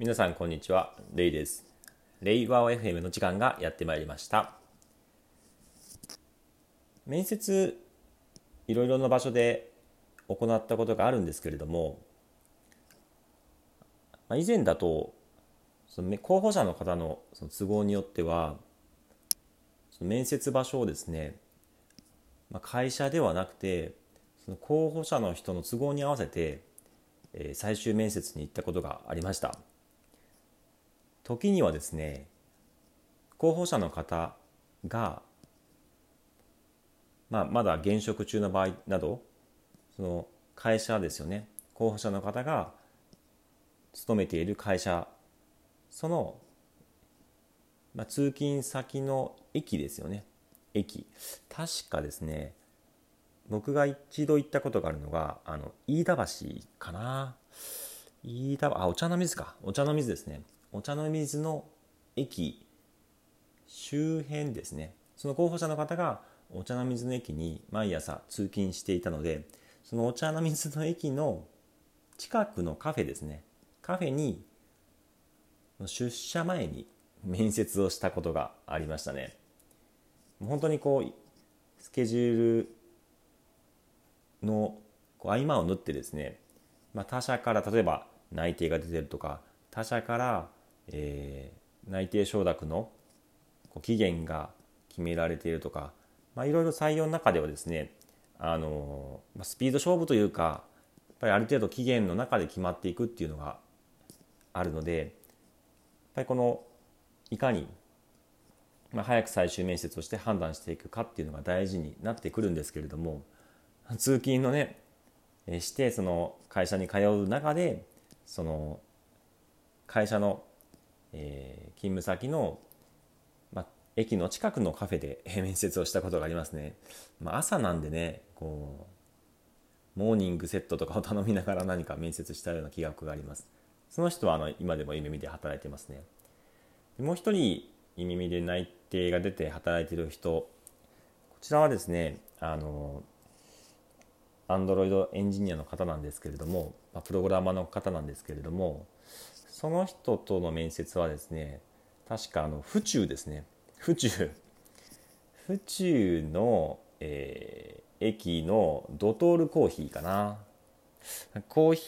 皆さんこんにちはレイです。レイワオ FM の時間がやってまいりました。面接いろいろな場所で行ったことがあるんですけれども、以前だとその候補者の方のその都合によってはその面接場所をですね、まあ、会社ではなくてその候補者の人の都合に合わせて、え、最終面接に行ったことがありました。時にはですね候補者の方が、まあ、まだ現職中の場合などその会社ですよね。候補者の方が勤めている会社その、まあ、通勤先の駅ですよね。駅。確かですね僕が一度行ったことがあるのがあの飯田橋かな。飯田あお茶の水か。お茶の水ですね。お茶の水の駅周辺ですね。その候補者の方がお茶の水の駅に毎朝通勤していたのでそのお茶の水の駅の近くのカフェですね。カフェに出社前に面接をしたことがありましたね。本当にこうスケジュールの合間を縫ってですね、まあ、他社から例えば内定が出てるとか他社から、えー、内定承諾の期限が決められているとか、まあ、いろいろ採用の中ではですねあのスピード勝負というかやっぱりある程度期限の中で決まっていくっていうのがあるのでやっぱりこのいかに、まあ、早く最終面接をして判断していくかっていうのが大事になってくるんですけれども通勤のねしてその会社に通う中でその会社の、えー、勤務先の、ま、駅の近くのカフェで 面接をしたことがありますね、まあ、朝なんでねこうモーニングセットとかを頼みながら何か面接したような気学があります。その人はあの今でも夢見で働いてますね。もう一人夢見で内定が出て働いてる人こちらはですねあのアンドロイドエンジニアの方なんですけれども、まあ、プログラマーの方なんですけれどもその人との面接はですね確かあの府中ですね。府中。府中の、えー、駅のドトールコーヒーかな。コーヒ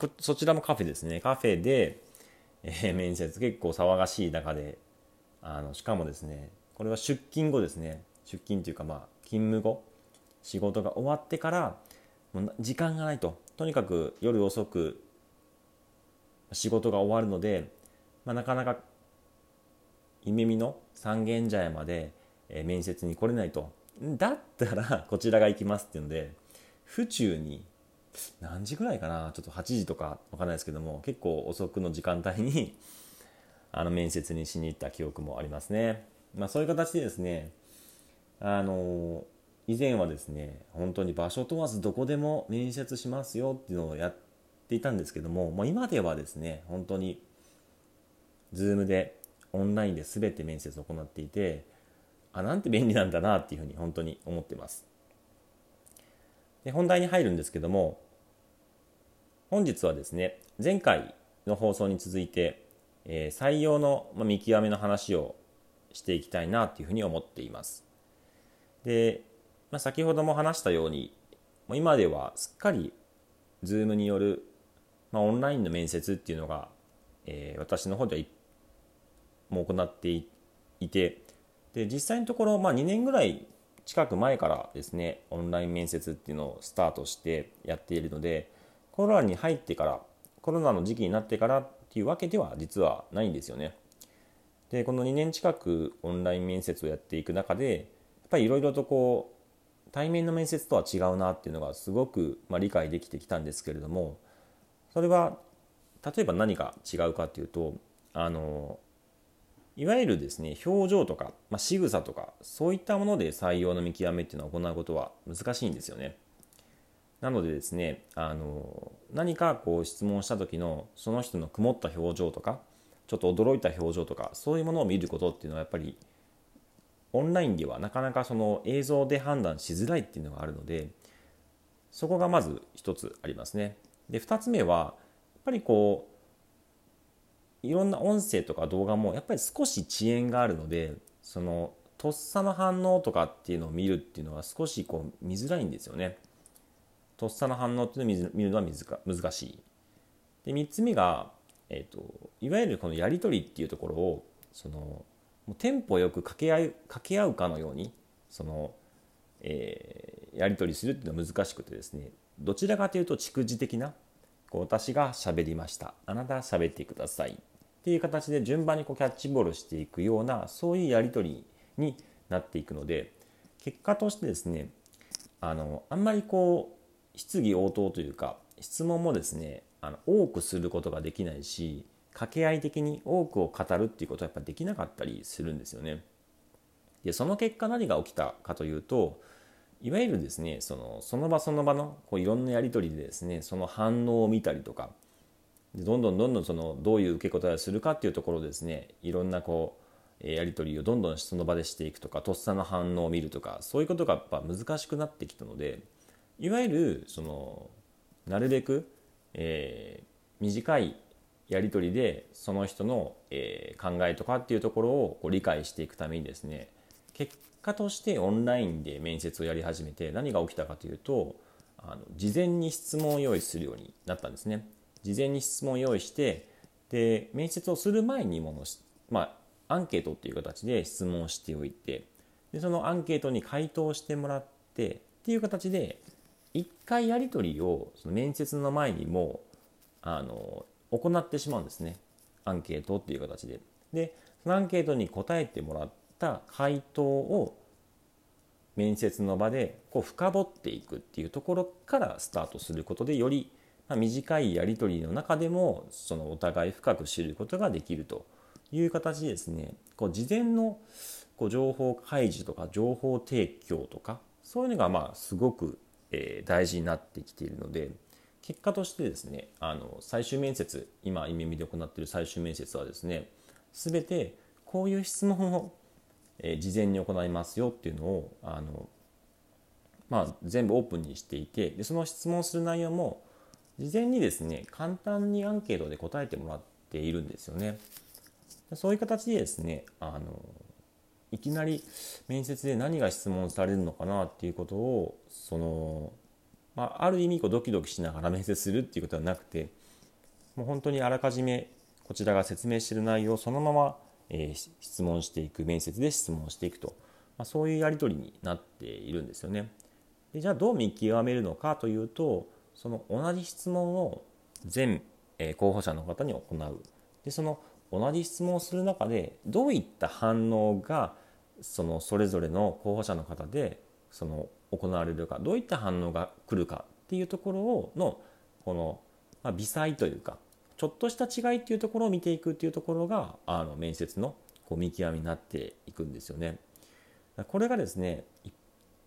ーそちらもカフェですね。カフェで、えー、面接結構騒がしい中であのしかもですねこれは出勤後ですね。出勤というかまあ勤務後仕事が終わってからもう時間がないと。とにかく夜遅く仕事が終わるので、まあ、なかなか夢見の三軒茶屋まで、え面接に来れないとだったら こちらが行きますっていうので府中に何時ぐらいかなちょっと8時とか分かんないですけども結構遅くの時間帯に あの面接にしに行った記憶もありますね。まあ、そういう形でですねあの以前はですね本当に場所問わずどこでも面接しますよっていうのをやっていたんですけども、まあ、今ではですね本当に Zoom でオンラインで全て面接を行っていてあなんて便利なんだなっていうふうに本当に思ってます。で本題に入るんですけども本日はですね前回の放送に続いて、えー、採用の見極めの話をしていきたいなというふうに思っています。でまあ、先ほども話したように今ではすっかり Zoom による、まあ、オンラインの面接っていうのが、えー、私の方ではもう行っていてで実際のところ、まあ、2年ぐらい近く前からですねオンライン面接っていうのをスタートしてやっているのでコロナに入ってからコロナの時期になってからっていうわけでは実はないんですよね。でこの2年近くオンライン面接をやっていく中でやっぱりいろいろとこう対面の面接とは違うなっていうのがすごく、ま、理解できてきたんですけれどもそれは例えば何が違うかっていうとあのいわゆるですね表情とか、まあ、仕草とかそういったもので採用の見極めっていうのを行うことは難しいんですよね。なのでですねあの何かこう質問した時のその人の曇った表情とかちょっと驚いた表情とかそういうものを見ることっていうのはやっぱりオンラインではなかなかその映像で判断しづらいっていうのがあるのでそこがまず一つありますね。で2つ目はやっぱりこういろんな音声とか動画もやっぱり少し遅延があるのでそのとっさの反応とかっていうのを見るっていうのは少しこう見づらいんですよね。とっさの反応っていうのを見るのは難しい。で3つ目が、えーと、いわゆるこのやり取りっていうところをそのもうテンポよく掛け合い掛け合うかのようにその、えー、やり取りするっていうのは難しくてですねどちらかというと蓄字的なこう私が喋りましたあなた喋ってくださいっていう形で順番にこうキャッチボールしていくようなそういうやり取りになっていくので結果としてですねあのあんまりこう質疑応答というか質問もですねあの多くすることができないし掛け合い的に多くを語るっていうことはやっぱできなかったりするんですよね。でその結果何が起きたかというといわゆるですねそのその場その場のこういろんなやり取りでですねその反応を見たりとかどんどんどんどんそのどういう受け答えをするかっていうところですねいろんなこうやり取りをどんどんその場でしていくとかとっさの反応を見るとかそういうことがやっぱ難しくなってきたのでいわゆるそのなるべく、えー、短いやり取りでその人の、えー、考えとかっていうところをこう理解していくためにですね結果としてオンラインで面接をやり始めて何が起きたかというとあの事前に質問を用意するようになったんですね。事前に質問を用意してで面接をする前にもの、まあ、アンケートっていう形で質問をしておいてでそのアンケートに回答してもらってっていう形で1回やり取りをその面接の前にもあの行ってしまうんですねアンケートっていう形で。でそのアンケートに答えてもらった回答を面接の場でこう深掘っていくっていうところからスタートすることでより短いやり取りの中でもそのお互い深く知ることができるという形ですね。こう事前のこう情報開示とか情報提供とかそういうのがまあすごく、大事になってきているので結果としてですねあの最終面接今イメミで行っている最終面接はですね全てこういう質問をえ事前に行いますよっていうのをあの、まあ、全部オープンにしていてでその質問する内容も事前にですね簡単にアンケートで答えてもらっているんですよね。そういう形でですねあのいきなり面接で何が質問されるのかなっていうことをその、まあ、ある意味こうドキドキしながら 面接するっていうことはなくてもう本当にあらかじめこちらが説明してる内容をそのままえー、質問していく面接で質問していくと、まあ、そういうやり取りになっているんですよね。でじゃあどう見極めるのかというとその同じ質問を全、えー、候補者の方に行うでその同じ質問をする中でどういった反応がそのそれぞれの候補者の方でその行われるかどういった反応が来るかっていうところをのこの、まあ、微細というかちょっとした違いっていうところを見ていくっていうところがあの面接のこう見極めになっていくんですよね。これがですね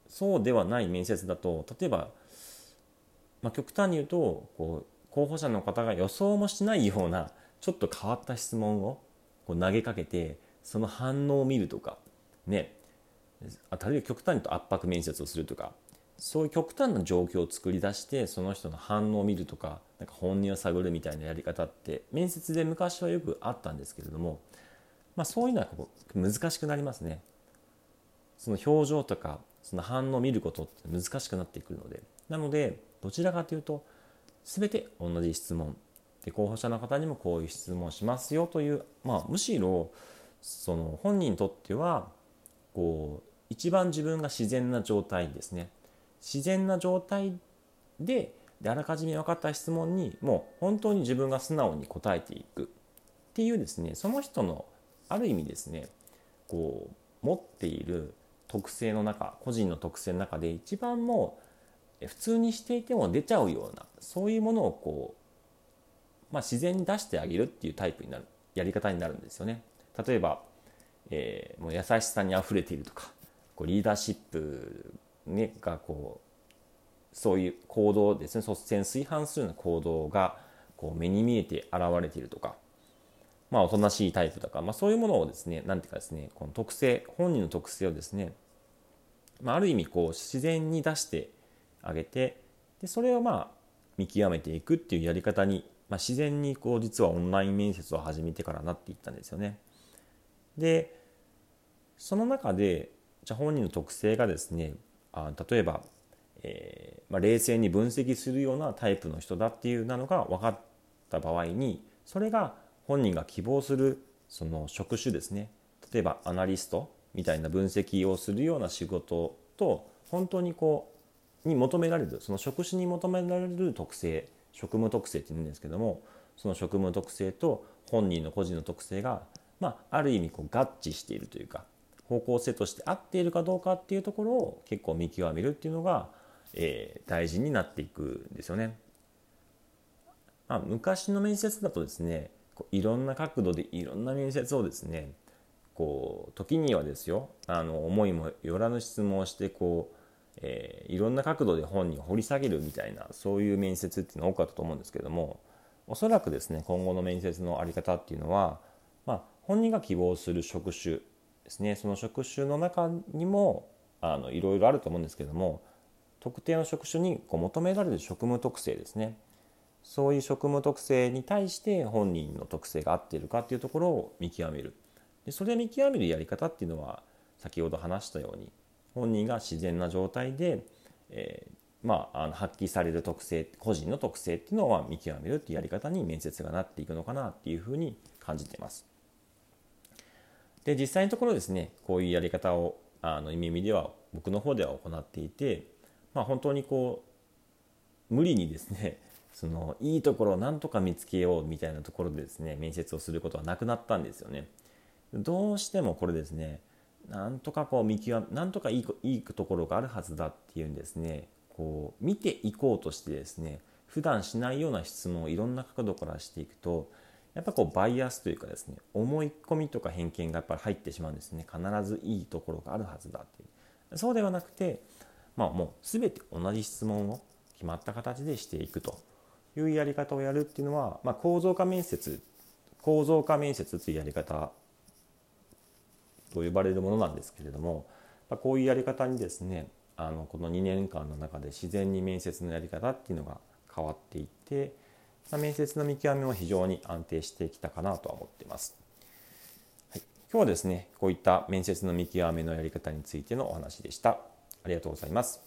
そうではない面接だと例えば、まあ、極端に言うとこう候補者の方が予想もしないようなちょっと変わった質問をこう投げかけてその反応を見るとかねあるいは極端に言うと圧迫面接をするとかそういう極端な状況を作り出してその人の反応を見るとかなんか本音を探るみたいなやり方って面接で昔はよくあったんですけれども、まあ、そういうのは難しくなりますね。その表情とかその反応を見ることって難しくなってくるのでなのでどちらかというと全て同じ質問で候補者の方にもこういう質問をしますよという、まあ、むしろその本人にとってはこう一番自分が自然な状態ですね自然な状態でであらかじめ分かった質問にもう本当に自分が素直に答えていくっていうですねその人のある意味ですねこう持っている特性の中個人の特性の中で一番もう普通にしていても出ちゃうようなそういうものをこう、まあ、自然に出してあげるっていうタイプになるやり方になるんですよね。例えば、えー、もう優しさにあふれているとかこうリーダーシップね、がこうそういう行動ですね率先垂範するような行動がこう目に見えて現れているとか、まあ、おとなしいタイプとか、まあ、そういうものをですね何ていうかですねこの特性本人の特性をですね、まあ、ある意味こう自然に出してあげてでそれをまあ見極めていくっていうやり方にまあ、自然にこう実はオンライン面接を始めてからなっていったんですよね。でその中でじゃ本人の特性がですねあ例えば、えー、まあ、冷静に分析するようなタイプの人だっていうなのが分かった場合にそれが本人が希望するその職種ですね。例えばアナリストみたいな分析をするような仕事と本当にこうに求められるその職種に求められる特性職務特性って言うんですけどもその職務特性と本人の個人の特性が、まあ、ある意味こう合致しているというか方向性として合っているかどうかっていうところを結構見極めるっていうのが、えー、大事になっていくんですよね。まあ、昔の面接だとですねいろんな角度でいろんな面接をですねこう時にはですよあの思いもよらぬ質問をしてこう、えー、いろんな角度で本人を掘り下げるみたいなそういう面接っていうのが多かったと思うんですけどもおそらくですね今後の面接の在り方っていうのは、まあ、本人が希望する職種ですね。その職種の中にもあのいろいろあると思うんですけども特定の職種にこう求められる職務特性ですね。そういう職務特性に対して本人の特性が合っているかっていうところを見極める。でそれを見極めるやり方っていうのは先ほど話したように本人が自然な状態で、えー、まあ、あの発揮される特性個人の特性っていうのは見極めるっていうやり方に面接がなっていくのかなっていうふうに感じてます。で実際のところですねこういうやり方をあの耳では僕の方では行っていて、まあ、本当にこう無理にですね そのいいところをなんとか見つけようみたいなところでですね面接をすることはなくなったんですよね。どうしてもこれですねなんとかこう見極めなんとかいいいいところがあるはずだっていうんですねこう見ていこうとしてですね普段しないような質問をいろんな角度からしていくとやっぱこうバイアスというかですね思い込みとか偏見がやっぱり入ってしまうんですね。必ずいいところがあるはずだっていう。そうではなくてまあもう全て同じ質問を決まった形でしていくというやり方をやるっていうのは、まあ、構造化面接構造化面接というやり方と呼ばれるものなんですけれども、ま、こういうやり方にですねあのこの2年間の中で自然に面接のやり方っていうのが変わっていって、面接の見極めも非常に安定してきたかなとは思っています。はい、今日はですねこういった面接の見極めのやり方についてのお話でした。ありがとうございます。